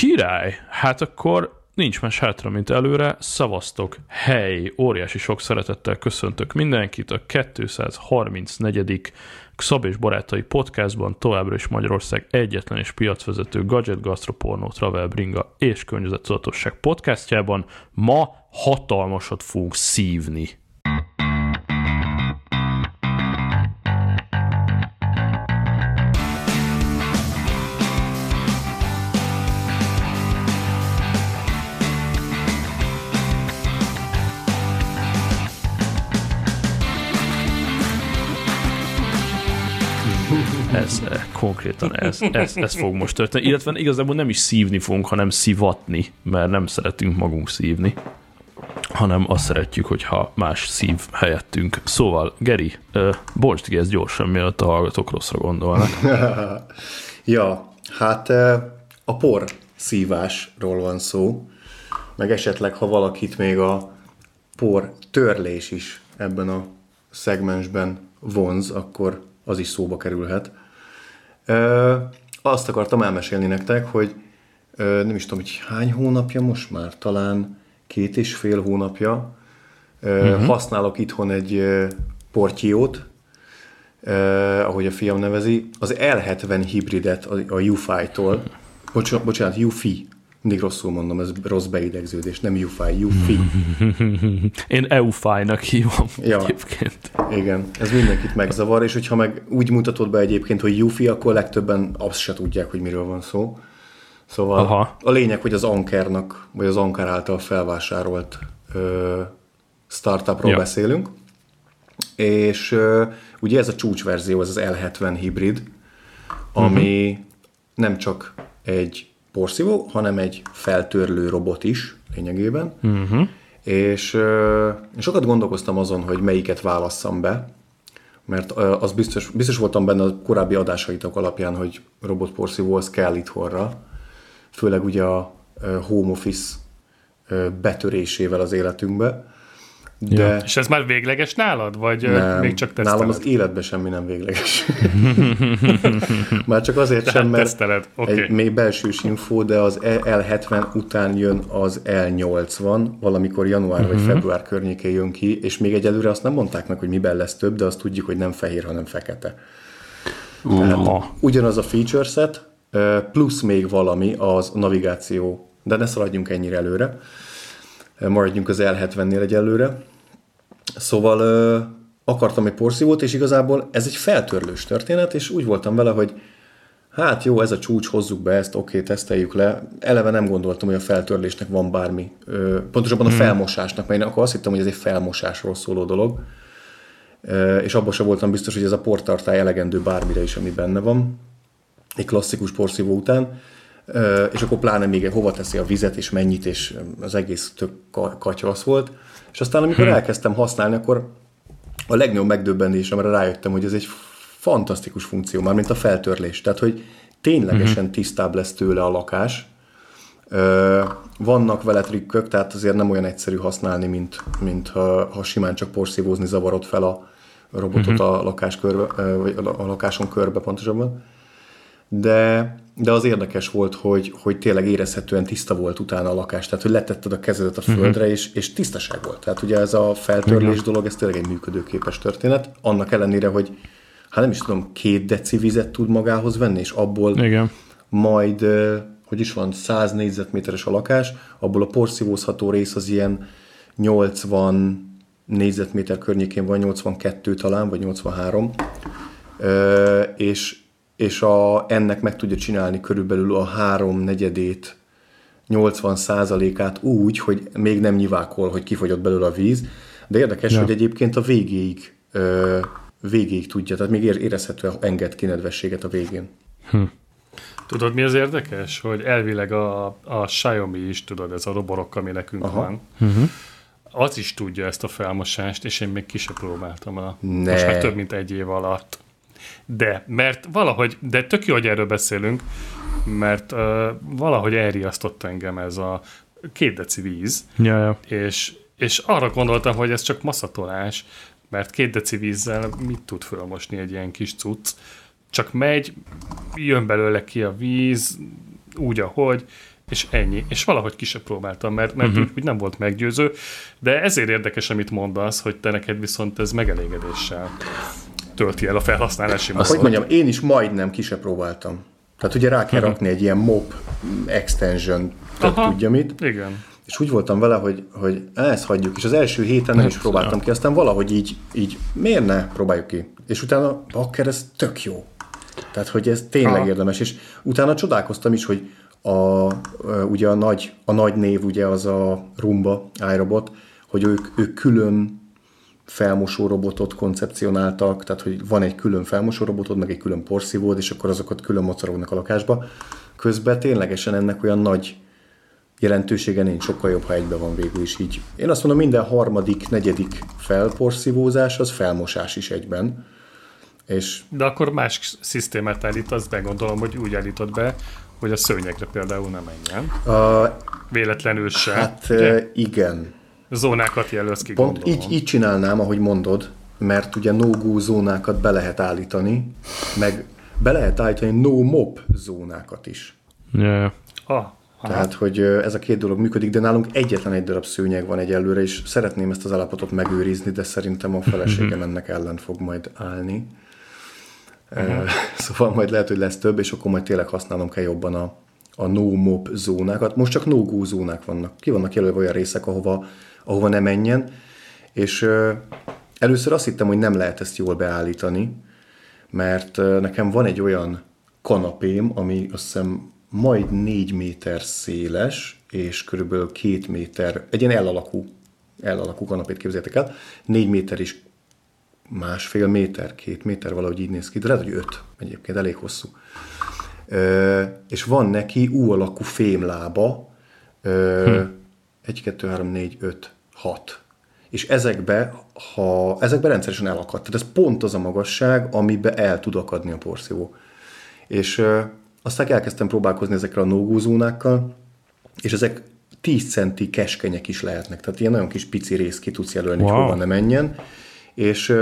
Király! Hát akkor nincs más hátra, mint előre. Szavaztok! Hely! Óriási sok szeretettel köszöntök mindenkit a 234. Szab és Barátai podcastban továbbra is Magyarország egyetlen és piacvezető Gadget, Gastroporno, Travel, Bringa és Környezettudatosság podcastjában ma hatalmasat fogunk szívni. Konkrétan ez, ez, ez fog most történni. Illetve igazából nem is szívni fogunk, hanem szivatni, mert nem szeretünk magunk szívni, hanem azt szeretjük, hogyha más szív helyettünk. Szóval, Geri, bocsd ki ezt gyorsan, mielőtt a hallgatók rosszra gondolnak. ja, hát a por szívásról van szó, meg esetleg, ha valakit még a por törlés is ebben a szegmensben vonz, akkor az is szóba kerülhet. Azt akartam elmesélni nektek, hogy nem is tudom, hogy hány hónapja most már, talán két és fél hónapja uh-huh. használok itthon egy portyíót, ahogy a fiam nevezi, az L70 hibridet a UFI-tól, bocsánat, bocsánat UFI, mindig rosszul mondom, ez rossz beidegződés, nem UFI, UFI. Én EUFI-nak hívom ja, egyébként. Igen, ez mindenkit megzavar, és hogyha meg úgy mutatod be egyébként, hogy UFI, akkor legtöbben azt se tudják, hogy miről van szó. Szóval Aha. a lényeg, hogy az Ankernak, vagy az Anker által felvásárolt ö, startupról ja. beszélünk, és ö, ugye ez a csúcsverzió, ez az L70 hibrid, ami uh-huh. nem csak egy porszívó, hanem egy feltörlő robot is lényegében. Uh-huh. És uh, sokat gondolkoztam azon, hogy melyiket válasszam be, mert az biztos, biztos voltam benne a korábbi adásaitok alapján, hogy robotporszívó az kell itthonra, főleg ugye a home office betörésével az életünkbe. De... Ja. És ez már végleges nálad, vagy nem, még csak teszteled? Nálam az életben semmi nem végleges. már csak azért Tehát sem, mert teszteled. Okay. egy még belsős info, de az L70 után jön az L80, valamikor január uh-huh. vagy mhm. február környékén jön ki, és még egyelőre azt nem mondták meg, hogy miben lesz több, de azt tudjuk, hogy nem fehér, hanem fekete. Uh-huh. ugyanaz a feature set, plusz még valami az navigáció, de ne szaladjunk ennyire előre maradjunk az L70-nél egyelőre. Szóval ö, akartam egy porszívót, és igazából ez egy feltörlős történet, és úgy voltam vele, hogy hát jó, ez a csúcs, hozzuk be ezt, oké, teszteljük le. Eleve nem gondoltam, hogy a feltörlésnek van bármi. Ö, pontosabban a hmm. felmosásnak, mert én akkor azt hittem, hogy ez egy felmosásról szóló dolog. Ö, és abban sem voltam biztos, hogy ez a portartály elegendő bármire is, ami benne van. Egy klasszikus porszívó után és akkor pláne még hova teszi a vizet, és mennyit, és az egész tök katyvasz volt. És aztán amikor hmm. elkezdtem használni, akkor a legnagyobb megdöbbenésemre rájöttem, hogy ez egy fantasztikus funkció, már mint a feltörlés. Tehát, hogy ténylegesen hmm. tisztább lesz tőle a lakás. Vannak vele trükkök, tehát azért nem olyan egyszerű használni, mint, mint ha, ha simán csak porszívózni zavarod fel a robotot hmm. a, lakás körbe, vagy a lakáson körbe pontosabban. De de az érdekes volt, hogy, hogy tényleg érezhetően tiszta volt utána a lakás, tehát hogy letetted a kezedet a földre, uh-huh. és, és tisztaság volt. Tehát ugye ez a feltörlés uh-huh. dolog, ez tényleg egy működőképes történet, annak ellenére, hogy hát nem is tudom, két deci vizet tud magához venni, és abból Igen. majd, hogy is van, 100 négyzetméteres a lakás, abból a porszívózható rész az ilyen 80 négyzetméter környékén van, 82 talán, vagy 83, és és a, ennek meg tudja csinálni körülbelül a három negyedét, 80 százalékát úgy, hogy még nem nyivákol, hogy kifogyott belőle a víz, de érdekes, ja. hogy egyébként a végéig, ö, végéig tudja, tehát még érezhetően enged ki nedvességet a végén. Hm. Tudod, mi az érdekes? Hogy elvileg a, a Xiaomi is, tudod, ez a roborok, ami nekünk Aha. van, uh-huh. az is tudja ezt a felmosást, és én még ki sem próbáltam a, ne. most már több mint egy év alatt. De, mert valahogy, de tök jó, hogy erről beszélünk, mert uh, valahogy elriasztott engem ez a két deci víz, ja, ja. És, és arra gondoltam, hogy ez csak maszatolás, mert két deci vízzel mit tud fölmosni egy ilyen kis cucc, csak megy, jön belőle ki a víz, úgy, ahogy, és ennyi. És valahogy ki sem próbáltam, mert, mert uh-huh. úgy, úgy nem volt meggyőző, de ezért érdekes, amit mondasz, hogy te neked viszont ez megelégedéssel tölti el a felhasználási módot. Hogy mondjam, én is majdnem ki sem próbáltam. Tehát ugye rá kell uh-huh. rakni egy ilyen mop extension, tudja mit. Igen. És úgy voltam vele, hogy, hogy ezt hagyjuk, és az első héten nem is próbáltam ki, aztán valahogy így, így miért ne próbáljuk ki. És utána, bakker, ez tök jó. Tehát, hogy ez tényleg Aha. érdemes, és utána csodálkoztam is, hogy a, ugye a nagy, a nagy név ugye az a Rumba iRobot, hogy ők, ők külön felmosó robotot koncepcionáltak, tehát hogy van egy külön felmosó robotod, meg egy külön porszívód, és akkor azokat külön mocorognak a lakásba. Közben ténylegesen ennek olyan nagy jelentősége nincs, sokkal jobb, ha egybe van végül is így. Én azt mondom, minden harmadik, negyedik felporszívózás az felmosás is egyben. És... De akkor más szisztémát állítasz be, gondolom, hogy úgy állítod be, hogy a szőnyegre például nem menjen. A... Véletlenül se. Hát ugye? igen. Zónákat jelölsz ki, Pont így, így csinálnám, ahogy mondod, mert ugye no-go zónákat be lehet állítani, meg be lehet állítani no-mop zónákat is. Yeah. Ah, Tehát, hogy ez a két dolog működik, de nálunk egyetlen egy darab szőnyeg van egyelőre, és szeretném ezt az állapotot megőrizni, de szerintem a feleségem ennek ellen fog majd állni. Uh-huh. Szóval majd lehet, hogy lesz több, és akkor majd tényleg használnom kell jobban a, a no-mop zónákat. Most csak no-go zónák vannak. Ki vannak jelölve olyan részek, ahova, ahova ne menjen. És először azt hittem, hogy nem lehet ezt jól beállítani, mert nekem van egy olyan kanapém, ami azt hiszem majd négy méter széles, és körülbelül két méter, egy ilyen elalakú, elalakú kanapét képzeljétek el, négy méter is másfél méter, két méter, valahogy így néz ki, de lehet, hogy öt egyébként, elég hosszú. Ö, és van neki U alakú fémlába, ö, hm. 1, 2, 3, 4, 5, 6. És ezekbe, ha ezekbe rendszeresen elakadt. Tehát ez pont az a magasság, amibe el tud akadni a porszívó. És ö, aztán elkezdtem próbálkozni ezekre a no és ezek 10 centi keskenyek is lehetnek. Tehát ilyen nagyon kis pici rész ki tudsz jelölni, wow. hogy hova ne menjen és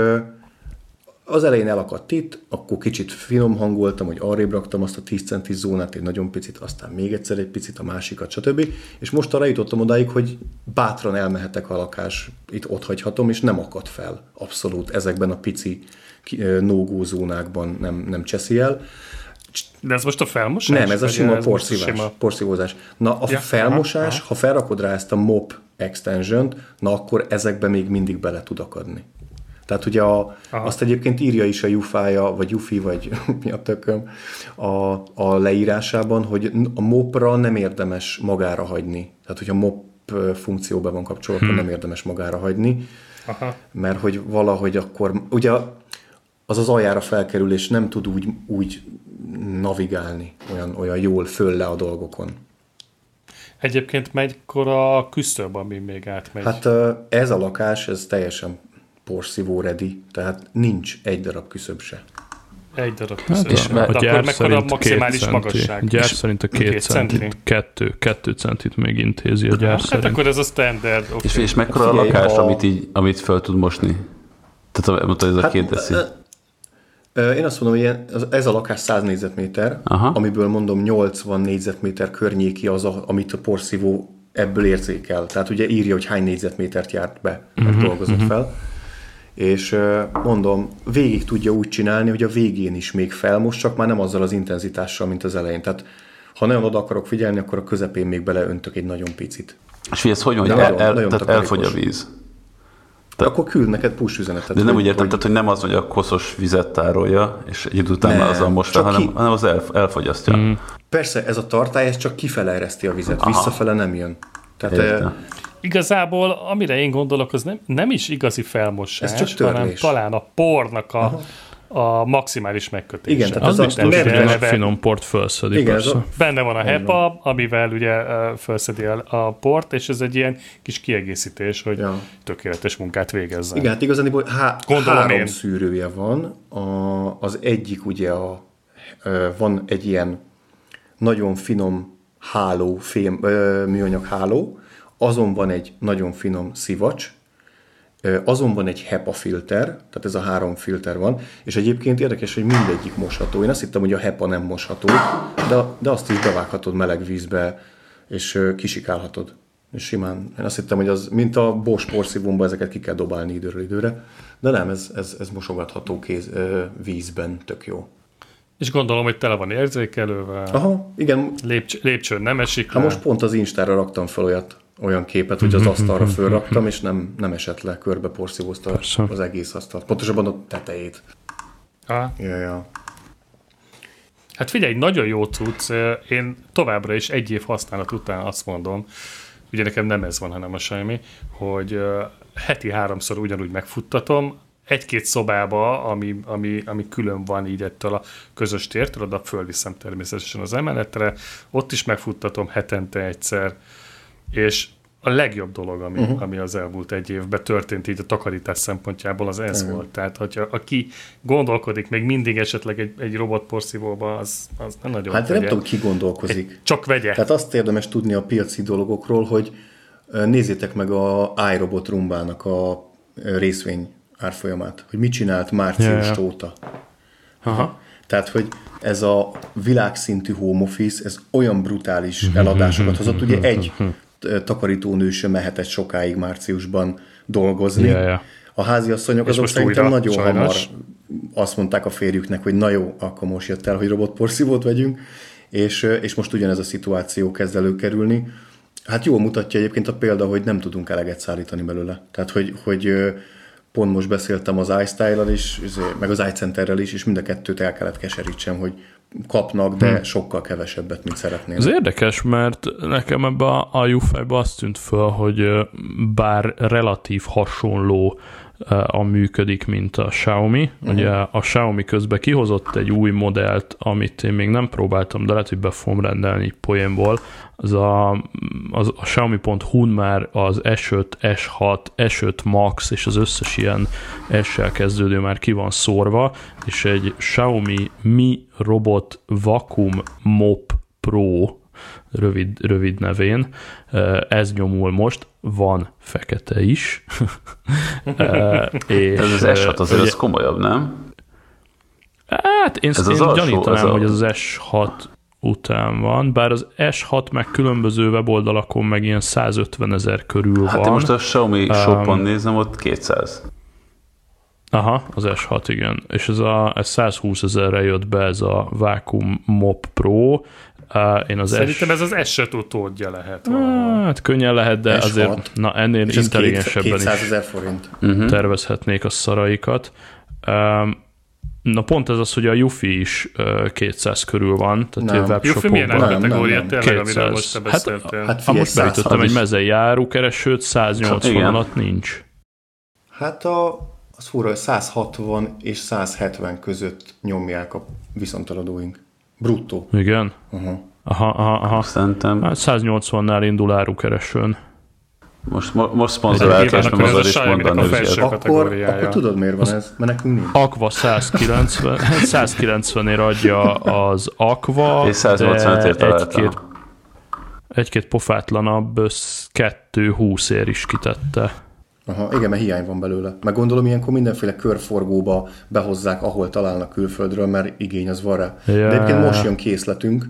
az elején elakadt itt, akkor kicsit finom hangoltam, hogy arrébb raktam azt a 10 centis zónát, egy nagyon picit, aztán még egyszer egy picit, a másikat, stb. És most arra jutottam odáig, hogy bátran elmehetek a lakás, itt ott hagyhatom, és nem akad fel abszolút ezekben a pici no zónákban nem, nem cseszi el. De ez most a felmosás? Nem, ez a sima porszívás, sima... porszívózás. Na a ja, felmosás, aha, aha. ha felrakod rá ezt a mop extension na akkor ezekbe még mindig bele tud akadni. Tehát ugye a, azt egyébként írja is a Jufája, vagy Jufi, vagy mi a tököm a, a leírásában, hogy a mopra nem érdemes magára hagyni. Tehát, hogyha mop funkció be van kapcsolva, hmm. nem érdemes magára hagyni, Aha. mert hogy valahogy akkor, ugye az az aljára felkerül, és nem tud úgy, úgy navigálni olyan, olyan jól föl le a dolgokon. Egyébként megykor a küszöb, ami még átmegy? Hát ez a lakás, ez teljesen porszívó ready, tehát nincs egy darab küszöb se. Egy darab küszöb. Hát, és mert a gyár akkor a maximális centi. magasság? Gyár szerint a két, két centit, centi. kettő, kettő centit még intézi a gyár hát szerint. Hát akkor ez a standard. Okay. És, és mekkora a lakás, a... amit, így, amit fel tud mosni? Tehát mondta, ez a hát, két deszi. Én azt mondom, hogy ez a lakás 100 négyzetméter, Aha. amiből mondom 80 négyzetméter környéki az, a, amit a porszívó ebből érzékel. Tehát ugye írja, hogy hány négyzetmétert járt be, uh-huh, dolgozott uh-huh. fel és mondom, végig tudja úgy csinálni, hogy a végén is még felmos, csak már nem azzal az intenzitással, mint az elején. Tehát ha nagyon oda akarok figyelni, akkor a közepén még beleöntök egy nagyon picit. És ez hogy mondja, el, el, nagyon tehát elfogy a víz? De akkor küld neked push üzenetet. De nem úgy értem, hogy... tehát hogy nem az, hogy a koszos vizet tárolja, és egy idő után már azzal most hanem, ki... hanem az el, elfogyasztja. Mm. Persze, ez a tartály, ez csak kifele ereszti a vizet, Aha. visszafele nem jön. Tehát Érte igazából, amire én gondolok, az nem, nem is igazi felmosás, Ez csak hanem talán a pornak a, a maximális megkötése. Igen, tehát az, az biztos, hogy a finom port felszedik. Igen, a... Benne van a HEPA, amivel ugye felszedi a port, és ez egy ilyen kis kiegészítés, hogy ja. tökéletes munkát végezzen. Igen, hát igazából há- három én. szűrője van. A, az egyik ugye a, van egy ilyen nagyon finom háló, fém, műanyag háló, azon van egy nagyon finom szivacs, azon van egy HEPA filter, tehát ez a három filter van, és egyébként érdekes, hogy mindegyik mosható. Én azt hittem, hogy a HEPA nem mosható, de, de azt is bevághatod meleg vízbe, és kisikálhatod. És simán, én azt hittem, hogy az, mint a Bosch porszívómban, ezeket ki kell dobálni időről időre, de nem, ez, ez, ez mosogatható kéz, vízben, tök jó. És gondolom, hogy tele van érzékelővel. Aha, igen. Lépcs, lépcsőn nem esik Hát most pont az Instára raktam fel olyat, olyan képet, hogy az asztalra fölraktam, és nem, nem esett le, körbe porszívózta az egész asztalt. Pontosabban a tetejét. Ha. Ja, ja. Hát figyelj, nagyon jó cucc. Én továbbra is egy év használat után azt mondom, ugye nekem nem ez van, hanem a semmi, hogy heti háromszor ugyanúgy megfuttatom, egy-két szobába, ami, ami, ami külön van így ettől a közös tértől, oda fölviszem természetesen az emeletre, ott is megfuttatom hetente egyszer, és a legjobb dolog, ami, uh-huh. ami az elmúlt egy évben történt így a takarítás szempontjából, az ez uh-huh. volt. Tehát, hogyha aki gondolkodik még mindig esetleg egy, egy robotporszívóba, az, az nem nagyon Hát vegye. nem tudom, ki gondolkozik. Egy, csak vegye. Tehát azt érdemes tudni a piaci dolgokról, hogy nézzétek meg a iRobot Rumbának a részvény árfolyamát, hogy mit csinált március yeah. óta. Aha. Tehát, hogy ez a világszintű home office, ez olyan brutális eladásokat hozott, ugye egy takarítónő sem mehetett sokáig márciusban dolgozni. Yeah, yeah. A háziasszonyok azok szerintem újra, nagyon sajnos. hamar azt mondták a férjüknek, hogy na jó, akkor most jött el, hogy robotporszívót vegyünk, és, és most ugyanez a szituáció kezd előkerülni. Hát jól mutatja egyébként a példa, hogy nem tudunk eleget szállítani belőle. Tehát, hogy, hogy pont most beszéltem az iStyle-al is, izé, meg az iCenterrel is, és mind a kettőt el kellett keserítsem, hogy kapnak, de hmm. sokkal kevesebbet, mint szeretnének. Ez érdekes, mert nekem ebbe a, a UFI-ba azt tűnt föl, hogy bár relatív hasonló a működik, mint a Xiaomi. Uh-huh. Ugye a Xiaomi közben kihozott egy új modellt, amit én még nem próbáltam, de lehet, hogy be fogom rendelni poénból. Az a, az a Xiaomi.hu-n már az S5, S6, S5 Max és az összes ilyen S-sel kezdődő már ki van szórva, és egy Xiaomi Mi Robot Vacuum Mop Pro rövid, rövid nevén. Ez nyomul most, van fekete is. és, ez az S6 azért ugye, az komolyabb, nem? Hát én, ez én az gyanítanám, az hogy az S6 után van, bár az S6 meg különböző weboldalakon meg ilyen 150 ezer körül hát van. Hát most a Xiaomi um, shopon nézem, ott 200. Aha, az S6, igen. És ez, a, ez 120 ezerre jött be ez a Vacuum Mop Pro, én az Szerintem S... ez az S utódja lehet. Uh, hát könnyen lehet, de S6. azért na, ennél És intelligensebben 200 is forint. Uh-huh. tervezhetnék a szaraikat. Na pont ez az, hogy a Yufi is uh, 200 körül van, tehát nem. Yufi milyen kategória tényleg, amiről most te? Hát, hát most beütöttem egy mezei árukeresőt, 180 alatt nincs. Hát a, az fura, hogy 160 és 170 között nyomják a viszontaladóink. Bruttó. Igen? Uh-huh. Aha, aha, aha. Szerintem. Hát 180-nál indul árukeresőn. Most, most szponzoráltás, nem azért is mondani, hogy akkor, akkor tudod, miért van ez? Mert nekünk nincs. Aqua 190, 190-ért adja az Aqua, és 185 egy-két, egy-két pofátlanabb 220 ér is kitette. Aha, igen, mert hiány van belőle. Meg gondolom, ilyenkor mindenféle körforgóba behozzák, ahol találnak külföldről, mert igény az van rá. Yeah. De egyébként most jön készletünk,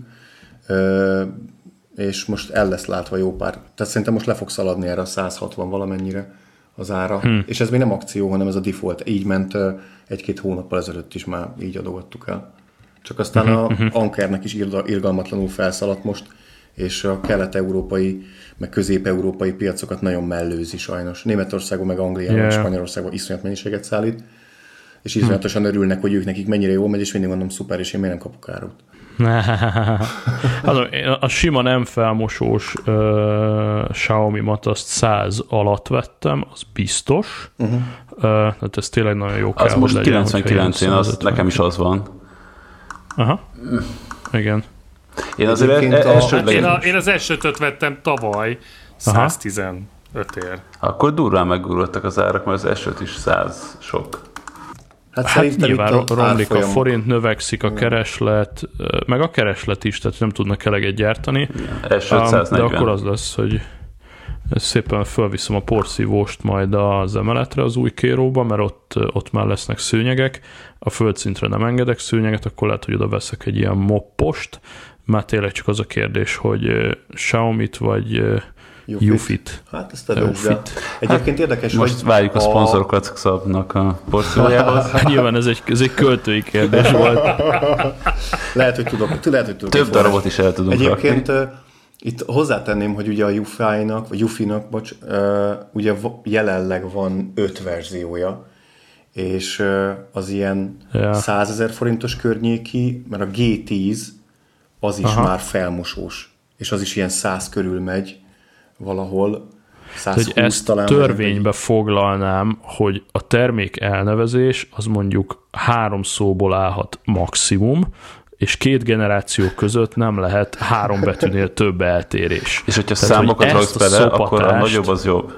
és most el lesz látva jó pár. Tehát szerintem most le fog szaladni erre a 160 valamennyire az ára. Hmm. És ez még nem akció, hanem ez a default. Így ment egy-két hónappal ezelőtt is már így adogattuk el. Csak aztán uh-huh, a uh-huh. Ankernek is irgalmatlanul felszaladt most, és a kelet-európai, meg közép-európai piacokat nagyon mellőzi sajnos. Németországon, meg Angliában, yeah. Spanyolországban iszonyat mennyiséget szállít, és iszonyatosan örülnek, hogy ők nekik mennyire jól megy, és mindig mondom, szuper, és én miért nem kapok árut. az, a sima nem felmosós uh, Xiaomi mat azt 100 alatt vettem, az biztos. Uh-huh. Uh, tehát ez tényleg nagyon jó Az kell, most legyen, 99, én az, nekem is az van. Aha. Igen. Én azért el, a, hát én, a, én az elsőtöt vettem tavaly 115 ér. Akkor durván megugrottak az árak, mert az elsőt is 100 sok. Hát, hát nyilván a romlik a forint, növekszik a kereslet, meg a kereslet is, tehát nem tudnak eleget gyártani. Igen, de akkor az lesz, hogy szépen felviszem a porszívóst majd az emeletre az új kéróba, mert ott, ott már lesznek szőnyegek, a földszintre nem engedek szőnyeget, akkor lehet, hogy oda veszek egy ilyen moppost, már tényleg csak az a kérdés, hogy Xiaomi-t vagy Ufit. Hát ezt a Egyébként érdekes, Most hogy várjuk a, a szponzorokat szabnak a porciójához. Hát nyilván ez egy, ez egy költői kérdés volt. lehet, hogy tudok, lehet, hogy tudok. Több darabot is el tudunk Egyébként rakni. Itt hozzátenném, hogy ugye a Ufy-nak, vagy Ufi-nak, bocs, ugye jelenleg van öt verziója, és az ilyen ja. 100 ezer forintos környéki, mert a G10 az is Aha. már felmosós, és az is ilyen 100 körül megy valahol, 120 hogy ezt talán törvénybe foglalnám, hogy a termék elnevezés az mondjuk három szóból állhat maximum, és két generáció között nem lehet három betűnél több eltérés. És hogyha tehát, számokat raksz bele, akkor a nagyobb az jobb.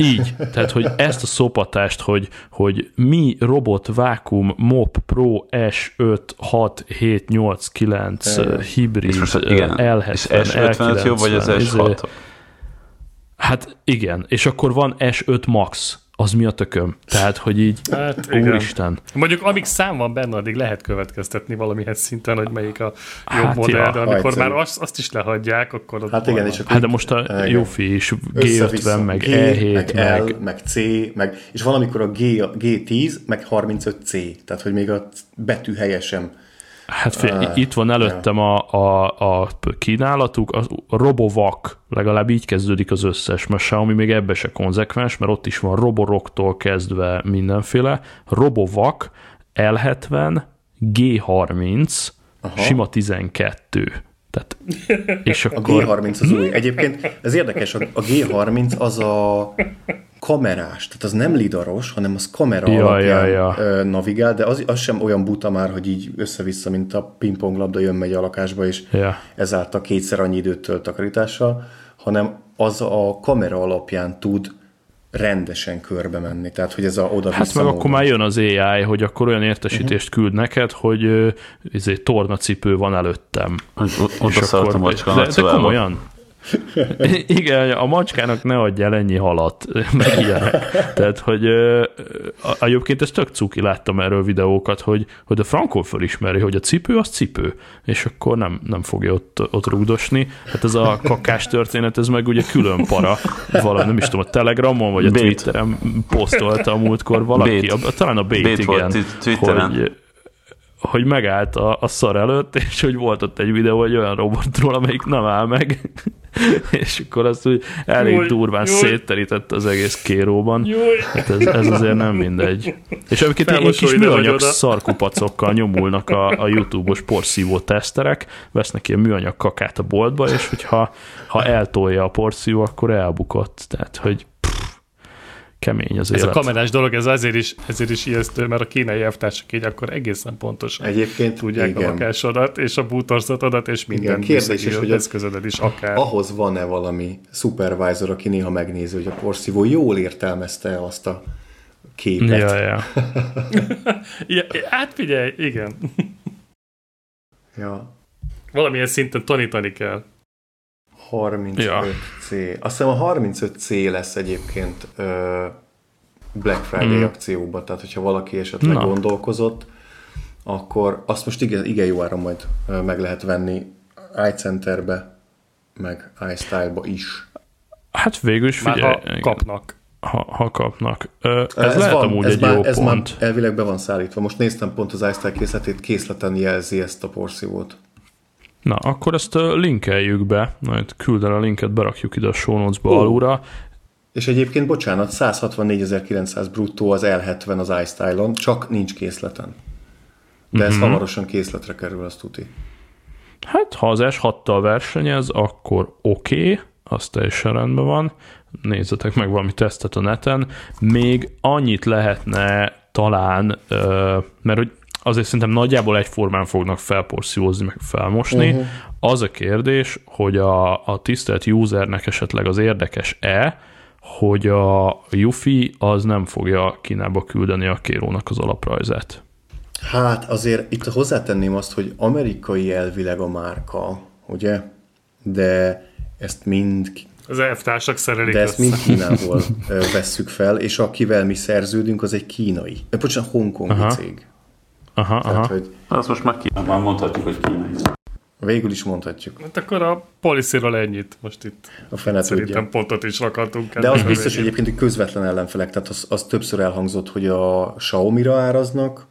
Így, tehát hogy ezt a szopatást, hogy, hogy mi robot vákum mop pro S5 6 7 8 9 e, hibrid és most, igen, L70 és S50 jobb, vagy az S6? Izé- hát igen, és akkor van S5 Max, az mi a tököm? Tehát, hogy így, hát, úristen. Mondjuk amíg szám van benne, addig lehet következtetni valamihez szinten, hogy melyik a jobb hát, modell, ja, de amikor már azt, azt is lehagyják, akkor... Hát igen, és akkor hát de most a Jofi is G50, meg G, E7, meg, meg, L, meg C, meg, és valamikor a G, G10, meg 35C, tehát hogy még a betű helyesem Hát fél, uh, itt van előttem a, a, a kínálatuk, a Robovac, legalább így kezdődik az összes, mert Xiaomi még ebbe se konzekvens, mert ott is van Roboroktól kezdve mindenféle, Robovac, L70, G30, Aha. sima 12. Tehát, és akkor... A G30 az új. Egyébként ez érdekes, a G30 az a kamerás, tehát az nem lidaros, hanem az kamera ja, alapján ja, ja. navigál, de az, az sem olyan buta már, hogy így össze-vissza, mint a pingponglabda jön-megy a lakásba, és ja. ezáltal kétszer annyi időt tölt takarítással, hanem az a kamera alapján tud rendesen körbe menni. Tehát, hogy ez a oda Hát meg akkor már jön az AI, hogy akkor olyan értesítést uh-huh. küld neked, hogy uh, izé, tornacipő van előttem. Oda akkor, de, de komolyan? Igen, a macskának ne adj el ennyi halat, meg ilyen. Tehát, hogy egyébként ez tök cuki, láttam erről videókat, hogy, hogy a Frankol felismeri, hogy a cipő az cipő, és akkor nem, nem fogja ott, ott rúgdosni. Hát ez a kakás történet, ez meg ugye külön para. Valami, nem is tudom, a Telegramon vagy a Bait. Twitteren posztolta a múltkor valaki, a, talán a Bait, Bait igen, volt hogy hogy megállt a, a szar előtt, és hogy volt ott egy videó egy olyan robotról, amelyik nem áll meg, és akkor azt úgy elég júj, durván júj. szétterített az egész kéróban. Hát ez, ez azért nem mindegy. És egyébként ilyen kis műanyag szarkupacokkal nyomulnak a, a YouTube-os porszívó teszterek, vesznek ilyen műanyag kakát a boltba, és hogyha ha eltolja a porszívó, akkor elbukott. Tehát, hogy kemény az ez élet. a kamerás dolog, ez azért is, ezért is ijesztő, mert a kínai elvtársak így akkor egészen pontosan Egyébként tudják igen. a lakásodat, és a bútorzatodat, és minden igen, kérdés is, hogy eszközödet is akár. Ahhoz van-e valami supervisor, aki néha megnézi, hogy a porszívó jól értelmezte azt a képet. Ja, ja. ja hát figyelj, igen. ja. Valamilyen szinten tanítani kell. 35C. Ja. Azt hiszem a 35C lesz egyébként ö, Black Friday mm. akcióban, tehát hogyha valaki esetleg Na. gondolkozott, akkor azt most igen, igen jó áron majd meg lehet venni iCenterbe, meg iStyle-ba is. Hát végül is figyelj. Már ha kapnak. Ha, ha kapnak. Ö, ez, ez lehet van, amúgy ez egy már, jó ez pont. Már elvileg be van szállítva. Most néztem pont az iStyle készletét, készleten jelzi ezt a porszívót. Na, akkor ezt linkeljük be, majd küldel a linket, berakjuk ide a show notes-ba uh. alulra. És egyébként, bocsánat, 164.900 bruttó az L70 az iStyle-on, csak nincs készleten. De ez uh-huh. hamarosan készletre kerül, azt tuti. Hát, ha az S6-tal versenyez, akkor oké, okay, az teljesen rendben van. Nézzetek meg valami tesztet a neten. Még annyit lehetne talán, mert hogy azért szerintem nagyjából egyformán fognak felporszívozni, meg felmosni. Uh-huh. Az a kérdés, hogy a, a tisztelt usernek esetleg az érdekes-e, hogy a Yufi az nem fogja Kínába küldeni a kérónak az alaprajzát. Hát azért itt hozzátenném azt, hogy amerikai elvileg a márka, ugye? De ezt mind Az elvtársak szerelik De ezt mind Kínából vesszük fel, és akivel mi szerződünk, az egy kínai. Bocsánat, hongkongi aha. cég. Aha, Tehát, aha. Hogy... Azt most már, már mondhatjuk, hogy kínai. Végül is mondhatjuk. Hát akkor a policyról ennyit most itt. A fenet Szerintem pontot is rakhatunk. De az biztos végén. egyébként, hogy közvetlen ellenfelek, tehát az, az többször elhangzott, hogy a Xiaomi-ra áraznak,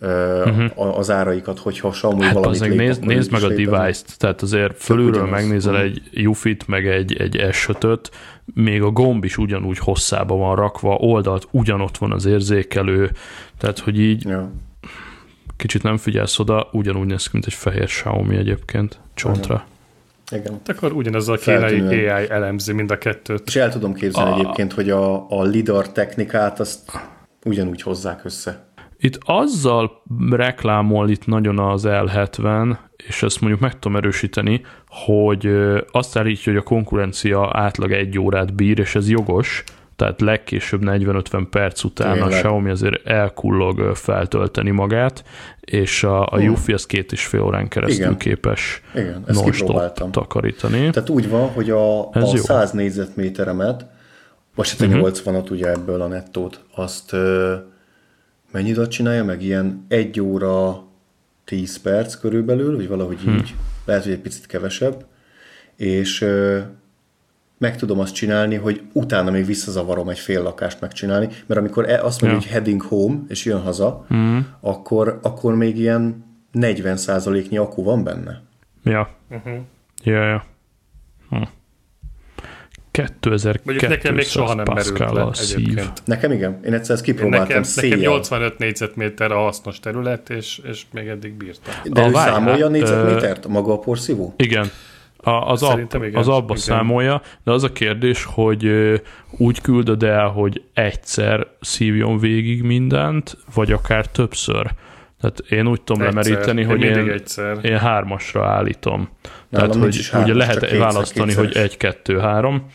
uh-huh. az áraikat, hogyha Xiaomi hát valamit lép, nézd, nézd meg a device-t, tehát azért fölülről megnézel egy Ufit, meg egy, egy s még a gomb is ugyanúgy hosszába van rakva, oldalt ugyanott van az érzékelő, tehát hogy így ja kicsit nem figyelsz oda, ugyanúgy néz ki, mint egy fehér Xiaomi egyébként, csontra. Igen. Igen. Hát akkor ugyanaz a kínai AI elemzi mind a kettőt. És el tudom képzelni a... egyébként, hogy a, a LIDAR technikát azt ugyanúgy hozzák össze. Itt azzal reklámol itt nagyon az L70, és ezt mondjuk meg tudom erősíteni, hogy azt állítja, hogy a konkurencia átlag egy órát bír, és ez jogos, tehát legkésőbb 40-50 perc után Tényleg. a Xiaomi azért elkullog feltölteni magát, és a, a. Yufi az két és fél órán keresztül Igen. képes Igen, non-stop takarítani. Tehát úgy van, hogy a, a 100 négyzetméteremet, vagy hát a uh-huh. 80-at ugye ebből a nettót, azt mennyi időt csinálja meg? Ilyen egy óra 10 perc körülbelül, vagy valahogy hmm. így, lehet, hogy egy picit kevesebb, és meg tudom azt csinálni, hogy utána még visszazavarom egy fél lakást megcsinálni, mert amikor e- azt mondja, ja. hogy heading home, és jön haza, mm. akkor, akkor még ilyen 40%-nyi akku van benne. Ja. Uh-huh. Ja, ja. Hm. 2200 nekem még soha nem merült le a szív. Nekem igen, én egyszer ezt kipróbáltam nekem, nekem 85 négyzetméter a hasznos terület, és, és még eddig bírtam. De a ő számolja a négyzetmétert, maga a porszívó? Igen, a, az, ab, igen, az abba igen. számolja, de az a kérdés, hogy úgy küldöd el, hogy egyszer szívjon végig mindent, vagy akár többször. Tehát én úgy tudom egyszer. lemeríteni, hogy én, egyszer. én hármasra állítom. Nálam Tehát, hogy hármas, ugye lehet kétszer, választani, kétszeres. hogy egy, kettő, három,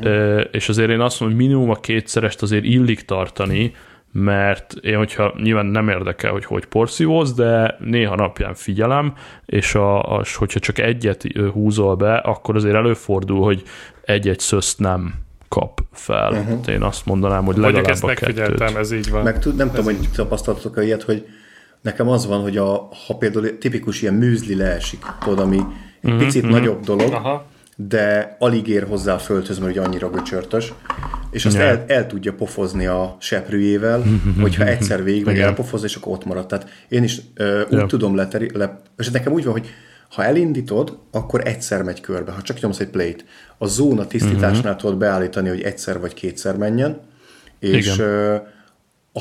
uh-huh. és azért én azt mondom, hogy minimum a kétszerest azért illik tartani, mert én, hogyha nyilván nem érdekel, hogy hogy porszívóz, de néha napján figyelem, és a, a, hogyha csak egyet húzol be, akkor azért előfordul, hogy egy-egy szöszt nem kap fel. Uh-huh. Én azt mondanám, hogy legalább ezt a kettőt. ez így van. Meg tud, nem ez tudom, hogy tapasztaltok ilyet, hogy nekem az van, hogy a, ha például tipikus ilyen műzli leesik, tudod, ami egy uh-huh, picit uh-huh. nagyobb dolog, Aha de alig ér hozzá a földhöz, mert ugye annyira göcsörtös, és azt el, el tudja pofozni a seprűjével, hogyha egyszer végig vagy elpofoz, és akkor ott marad. Tehát én is uh, úgy ja. tudom leteri, le, és nekem úgy van, hogy ha elindítod, akkor egyszer megy körbe. Ha csak nyomsz egy plate, a zóna tisztításnál uh-huh. tudod beállítani, hogy egyszer vagy kétszer menjen, és uh,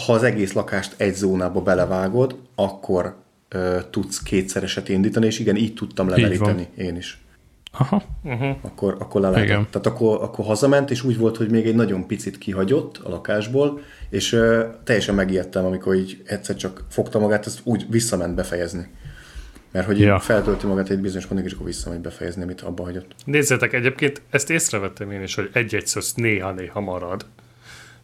ha az egész lakást egy zónába belevágod, akkor uh, tudsz kétszereset indítani, és igen, így tudtam lemeríteni én is. Aha. Uh-huh. Akkor, akkor le lehetett. Igen. Tehát akkor, akkor hazament, és úgy volt, hogy még egy nagyon picit kihagyott a lakásból, és uh, teljesen megijedtem, amikor így egyszer csak fogta magát, ezt úgy visszament befejezni. Mert hogy ja. feltölti magát egy bizonyos pontig, és akkor visszamegy befejezni, amit abba hagyott. Nézzétek, egyébként ezt észrevettem én is, hogy egy-egy szösz néha-néha marad.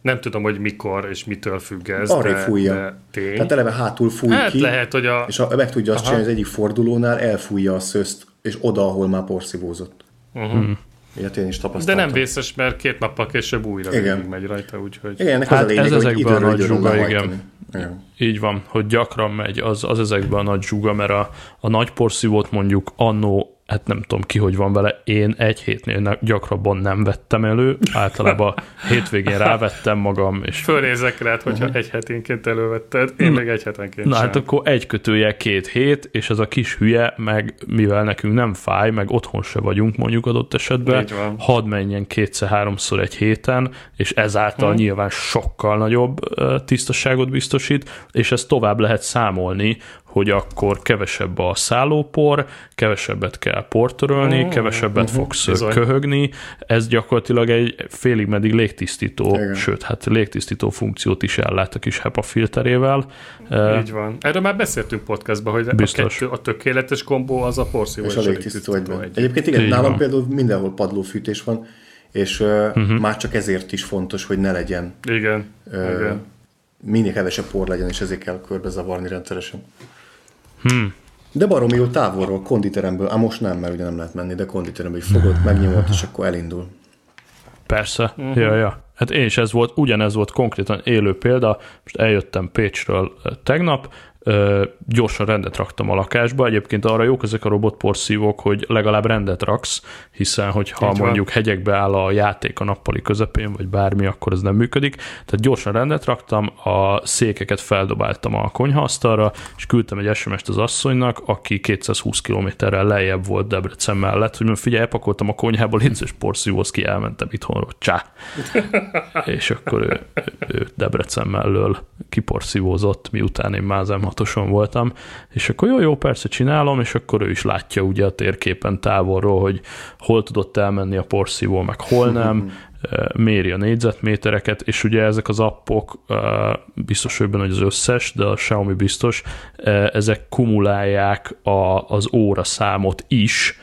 Nem tudom, hogy mikor és mitől függ ez, Arra de, fújja. de tény. Tehát eleve hátul fúj hát ki, lehet, hogy a... és a, meg tudja azt Aha. csinálni, az egyik fordulónál elfújja a szözt és oda, ahol már porszívózott. Uh-huh. Ilyet én is tapasztaltam. De nem vészes, mert két nappal később újra igen. megy rajta, úgyhogy... Igen, hát az a lényeg, ez ezekben a nagy zsuga, igen. igen. Így van, hogy gyakran megy, az, az ezekben a nagy zsuga, mert a, a nagy porszívót mondjuk annó hát nem tudom ki, hogy van vele, én egy hétnél gyakrabban nem vettem elő, általában hétvégén rávettem magam. És... Fölnézek rá, hogyha uh-huh. egy heténként elővetted, én meg egy hetenként Na sem. hát akkor egy kötője két hét, és ez a kis hülye, meg mivel nekünk nem fáj, meg otthon se vagyunk mondjuk adott esetben, hadd menjen kétszer-háromszor egy héten, és ezáltal uh-huh. nyilván sokkal nagyobb tisztaságot biztosít, és ezt tovább lehet számolni, hogy akkor kevesebb a szállópor, kevesebbet kell portörölni, oh, kevesebbet uh-huh, fogsz bizony. köhögni, ez gyakorlatilag egy félig meddig légtisztító, Igen. sőt, hát légtisztító funkciót is ellát a kis HEPA filterével. Így van. Erről már beszéltünk podcastban, hogy Biztos. a, kettő, a tökéletes kombó az a porszívó és, és a légtisztító egyben. Egy. Egyébként igen, Így nálam van. például mindenhol padlófűtés van, és uh-huh. már csak ezért is fontos, hogy ne legyen igen, uh, igen. minél kevesebb por legyen, és ezért kell körbe zavarni rendszeresen. Hmm. De baromi jó távolról, konditeremből, á most nem, mert ugye nem lehet menni, de konditeremből fogod, megnyomod, és akkor elindul. Persze, uh-huh. ja, ja. Hát én is ez volt, ugyanez volt konkrétan élő példa, most eljöttem Pécsről tegnap, ö, gyorsan rendet raktam a lakásba. Egyébként arra jók ezek a robotporszívók, hogy legalább rendet raksz, hiszen hogyha Így mondjuk van. hegyekbe áll a játék a nappali közepén, vagy bármi, akkor ez nem működik. Tehát gyorsan rendet raktam, a székeket feldobáltam a konyhaasztalra, és küldtem egy SMS-t az asszonynak, aki 220 kilométerrel lejjebb volt Debrecen mellett, hogy figyelj, elpakoltam a konyhába, létszős porszívóhoz ki, elmentem itthonról, csá. és akkor ő, ő Debrecen mellől kiporszívózott, miután én már hatoson voltam, és akkor jó, jó, persze csinálom, és akkor ő is látja ugye a térképen távolról, hogy hol tudott elmenni a porszívó, meg hol nem, méri a négyzetmétereket, és ugye ezek az appok, biztos hogy az összes, de a Xiaomi biztos, ezek kumulálják a, az óra számot is,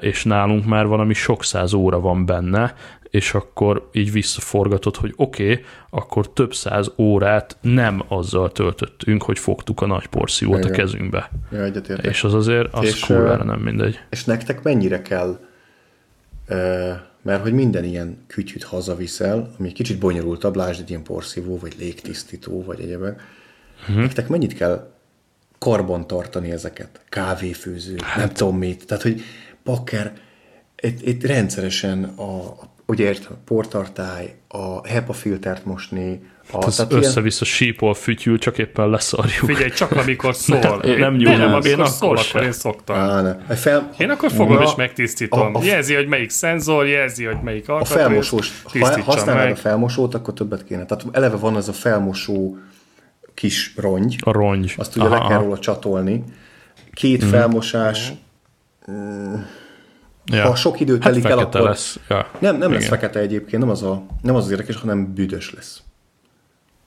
és nálunk már valami sok száz óra van benne, és akkor így visszaforgatod, hogy oké, okay, akkor több száz órát nem azzal töltöttünk, hogy fogtuk a nagy porszívót Igen. a kezünkbe. Ja, és az azért, az és, kurvára nem mindegy. És nektek mennyire kell, mert hogy minden ilyen kütyüt hazaviszel, ami egy kicsit bonyolultabb, lásd egy ilyen porszívó, vagy légtisztító, vagy egyebek, uh-huh. nektek mennyit kell karban tartani ezeket? Kávéfőző, hát. nem tudom mit. Tehát, hogy pakker, itt, itt rendszeresen a, ugye ért, a portartály, a HEPA filtert mosni, a, hát az össze-vissza ilyen... sípol, fütyül, csak éppen leszarjuk. Figyelj, csak amikor szól. Nem, nem nyúl. Nem, amikor szól, akkor én szoktam. Á, ne. Fel... Én akkor fogom Na, és megtisztítom. A, a, jelzi, hogy melyik szenzor, jelzi, hogy melyik alkatrész. A felmosós, ha használnád meg. a felmosót, akkor többet kéne. Tehát eleve van az a felmosó kis rongy. A rongy. Azt ugye aha, le kell róla csatolni. Két mm. felmosás. Mm Ja. Ha sok idő telik hát el, akkor... lesz. Ja. Nem, nem lesz fekete egyébként, nem az, a, nem az az érdekes, hanem büdös lesz.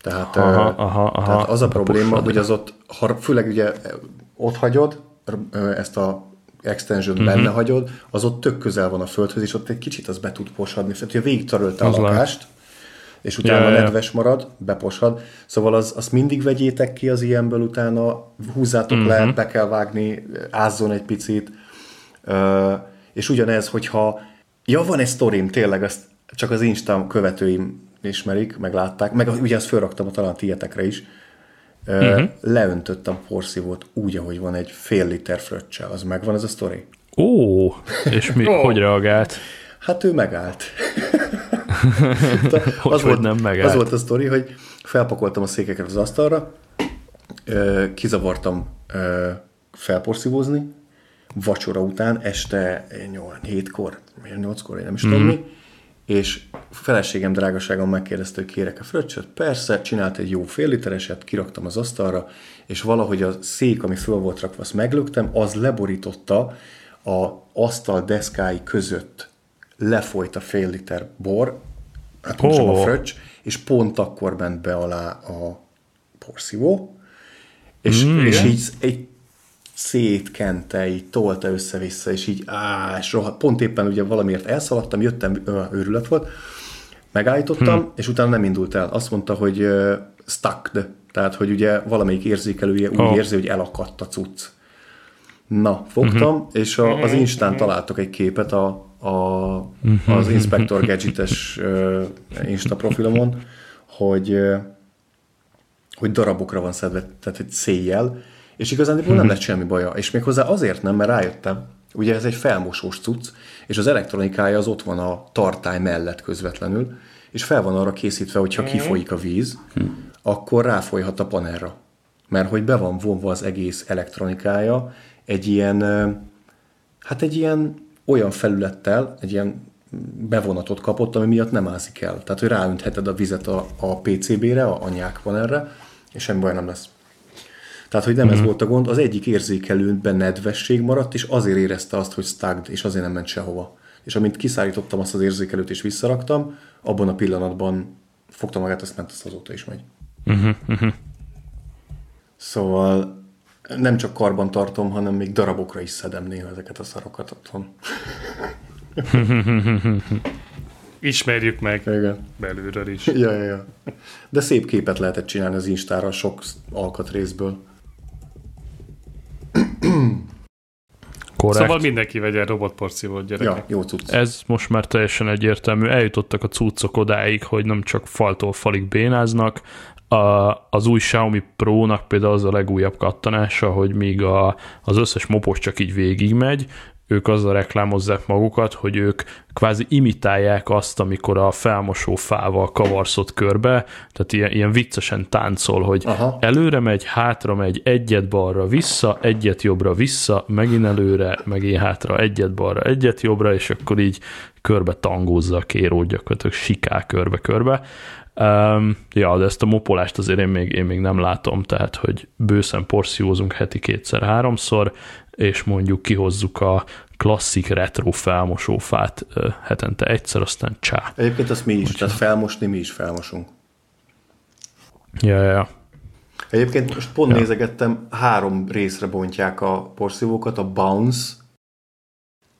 Tehát, aha, aha, aha, tehát az a probléma, hogy az ott, ha főleg ugye ott hagyod, ezt a extension uh-huh. benne hagyod, az ott tök közel van a földhöz, és ott egy kicsit az be tud posadni. Tehát, hogyha végig törölte a lakást, lehet. és utána ja, nedves ja. marad, beposad. Szóval az, azt mindig vegyétek ki az ilyenből, utána húzzátok uh-huh. le, be kell vágni, ázzon egy picit. Uh, és ugyanez, hogyha ja, van egy sztorim, tényleg, ezt csak az Insta követőim ismerik, meglátták, meg ugye ezt felraktam a talán tietekre is, uh-huh. leöntöttem porszívót úgy, ahogy van egy fél liter fröccsel. Az megvan ez a sztori? Ó, és mi, oh. hogy reagált? Hát ő megállt. hogy, az, volt, nem megállt? az volt a sztori, hogy felpakoltam a székeket az asztalra, kizavartam felporszívózni, vacsora után, este 7-kor, 8-kor, én nem is mm. tudom mi, és feleségem drágaságom megkérdezte, hogy kérek a fröccsöt. Persze, csinált egy jó fél litereset, kiraktam az asztalra, és valahogy a szék, ami föl volt rakva, azt meglöktem, az leborította a asztal deszkái között lefolyt a fél liter bor, hát oh. a fröccs, és pont akkor ment be alá a porszívó, és, mm, és így egy szétkente, így tolta össze-vissza, és így á, és rohadt, pont éppen ugye valamiért elszaladtam, jöttem, őrület volt, megállítottam, hmm. és utána nem indult el. Azt mondta, hogy uh, stuck, tehát, hogy ugye valamelyik érzékelője úgy oh. érzi, hogy elakadt a cucc. Na, fogtam, uh-huh. és a, az Instán találtak egy képet a, a, az Inspector Gadgetes uh, Insta profilomon, hogy, uh, hogy darabokra van szedve, tehát egy széjjel, és igazán nem mhm. lett semmi baja. És méghozzá azért nem, mert rájöttem, ugye ez egy felmosós cucc, és az elektronikája az ott van a tartály mellett közvetlenül, és fel van arra készítve, hogy ha mhm. kifolyik a víz, mhm. akkor ráfolyhat a panelra. Mert hogy be van vonva az egész elektronikája egy ilyen, hát egy ilyen olyan felülettel, egy ilyen bevonatot kapott, ami miatt nem ászik el. Tehát, hogy ráöntheted a vizet a, a PCB-re, a anyák panelre, és semmi baj nem lesz. Tehát, hogy nem mm-hmm. ez mhm. volt a gond, az egyik érzékelőben nedvesség maradt, és azért érezte azt, hogy stugged, és azért nem ment sehova. És amint kiszállítottam azt az érzékelőt, és visszaraktam, abban a pillanatban fogta magát, azt ment, azt azóta is megy. Mm-hmm. Szóval nem csak karban tartom, hanem még darabokra is szedem néha ezeket a szarokat otthon. Ismerjük meg Igen. belülről is. Ja, ja, ja. De szép képet lehetett csinálni az Instára sok alkatrészből. Korrekt. Szóval mindenki vegye robotporciót, gyerekek. Ja, jó cucc. Ez most már teljesen egyértelmű. Eljutottak a cuccok odáig, hogy nem csak faltól falig bénáznak, a, az új Xiaomi Pro-nak például az a legújabb kattanása, hogy míg a, az összes mopos csak így végigmegy, ők azzal reklámozzák magukat, hogy ők kvázi imitálják azt, amikor a felmosó fával kavarszod körbe, tehát ilyen, ilyen viccesen táncol, hogy Aha. előre megy, hátra megy, egyet balra vissza, egyet jobbra vissza, megint előre, megint hátra, egyet balra, egyet jobbra, és akkor így körbe tangózza a kérót, gyakorlatilag siká körbe-körbe. Um, ja, de ezt a mopolást azért én még, én még nem látom, tehát, hogy bőszen porciózunk heti kétszer-háromszor, és mondjuk kihozzuk a klasszik retro felmosófát hetente egyszer, aztán csá. Egyébként azt mi is, Úgy tehát felmosni mi is felmosunk. Ja, ja, ja. Egyébként most pont ja. nézegettem, három részre bontják a porszívókat, a Bounce,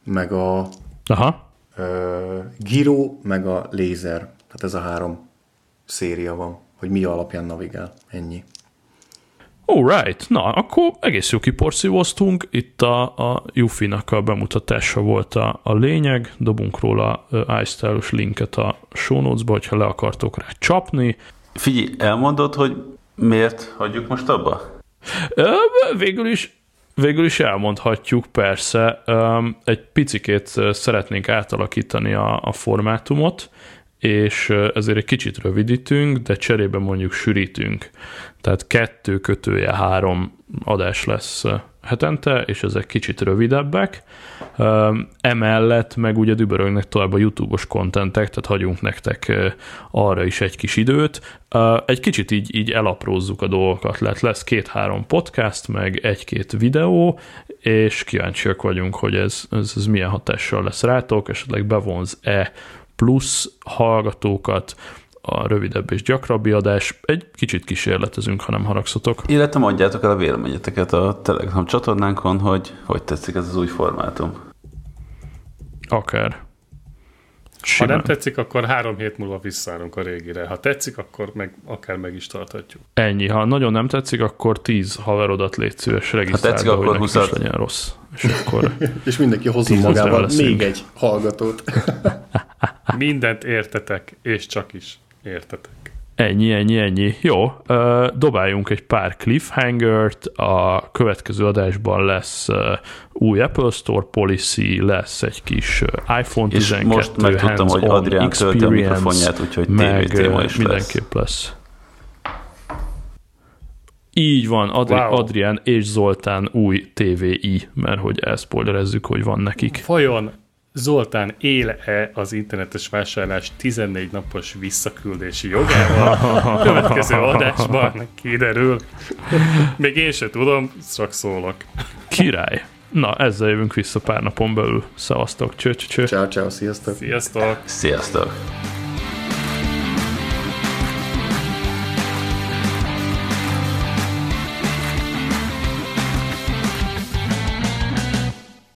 meg a Aha. Uh, Giro, meg a Laser. Tehát ez a három széria van, hogy mi alapján navigál. Ennyi. Alright, na, akkor egész jó kiporszívoztunk, itt a, a Yuffie-nak a bemutatása volt a, a lényeg, dobunk róla istyle linket a show notes-ba, hogyha le akartok rá csapni. Figyelj, elmondod, hogy miért hagyjuk most abba? Végül is Végül is elmondhatjuk, persze. Egy picikét szeretnénk átalakítani a, a formátumot, és ezért egy kicsit rövidítünk, de cserébe mondjuk sűrítünk. Tehát kettő kötője három adás lesz hetente, és ezek kicsit rövidebbek. Emellett meg ugye dübörögnek tovább a YouTube-os kontentek, tehát hagyunk nektek arra is egy kis időt. Egy kicsit így, így elaprózzuk a dolgokat, lehet lesz két-három podcast, meg egy-két videó, és kíváncsiak vagyunk, hogy ez, ez, ez milyen hatással lesz rátok, esetleg bevonz-e plusz hallgatókat, a rövidebb és gyakrabbi adás. Egy kicsit kísérletezünk, ha nem haragszotok. Illetve mondjátok el a véleményeteket a Telegram csatornánkon, hogy hogy tetszik ez az új formátum. Akár. Simán. Ha nem tetszik, akkor három hét múlva visszaállunk a régire. Ha tetszik, akkor meg, akár meg is tarthatjuk. Ennyi. Ha nagyon nem tetszik, akkor tíz haverodat légy szíves ha tetszik, akkor 20 legyen rossz. És, akkor és mindenki hozza magával még egy hallgatót. Mindent értetek, és csak is értetek. Ennyi, ennyi, ennyi. Jó, dobáljunk egy pár cliffhangert, a következő adásban lesz új Apple Store policy, lesz egy kis iPhone 12 És most megtudtam, hogy Adrián tölti a mikrofonját, úgyhogy meg, téma is mindenképp lesz. lesz. Így van, Adri- wow. Adrián és Zoltán új TVI, mert hogy elszpoilerezzük, hogy van nekik. Vajon Zoltán él-e az internetes vásárlás 14 napos visszaküldési jogával? A következő adásban kiderül. Még én se tudom, csak szólok. Király. Na, ezzel jövünk vissza pár napon belül. Szevasztok, cső, cső, Ciao, ciao, sziasztok. Sziasztok. Sziasztok.